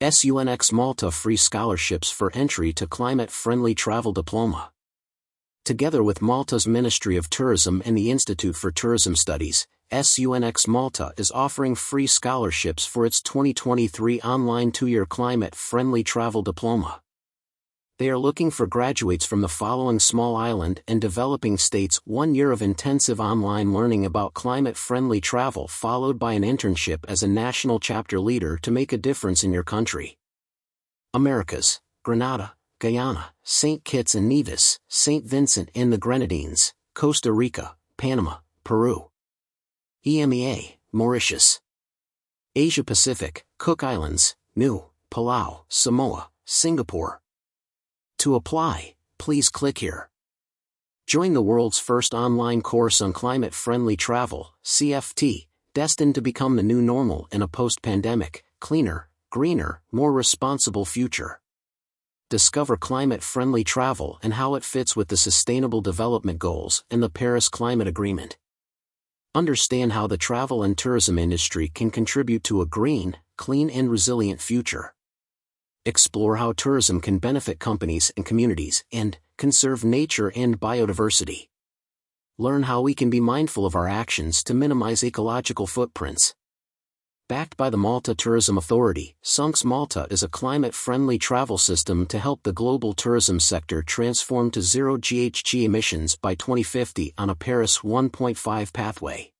SUNX Malta free scholarships for entry to climate-friendly travel diploma. Together with Malta's Ministry of Tourism and the Institute for Tourism Studies, SUNX Malta is offering free scholarships for its 2023 online two-year climate-friendly travel diploma. They are looking for graduates from the following small island and developing states one year of intensive online learning about climate friendly travel, followed by an internship as a national chapter leader to make a difference in your country. Americas, Grenada, Guyana, St. Kitts and Nevis, St. Vincent and the Grenadines, Costa Rica, Panama, Peru. EMEA, Mauritius. Asia Pacific, Cook Islands, Niue, Palau, Samoa, Singapore, to apply, please click here. Join the world's first online course on climate friendly travel, CFT, destined to become the new normal in a post pandemic, cleaner, greener, more responsible future. Discover climate friendly travel and how it fits with the Sustainable Development Goals and the Paris Climate Agreement. Understand how the travel and tourism industry can contribute to a green, clean, and resilient future explore how tourism can benefit companies and communities, and conserve nature and biodiversity. Learn how we can be mindful of our actions to minimize ecological footprints. Backed by the Malta Tourism Authority, SUNx Malta is a climate-friendly travel system to help the global tourism sector transform to zero GHG emissions by 2050 on a Paris 1.5 pathway.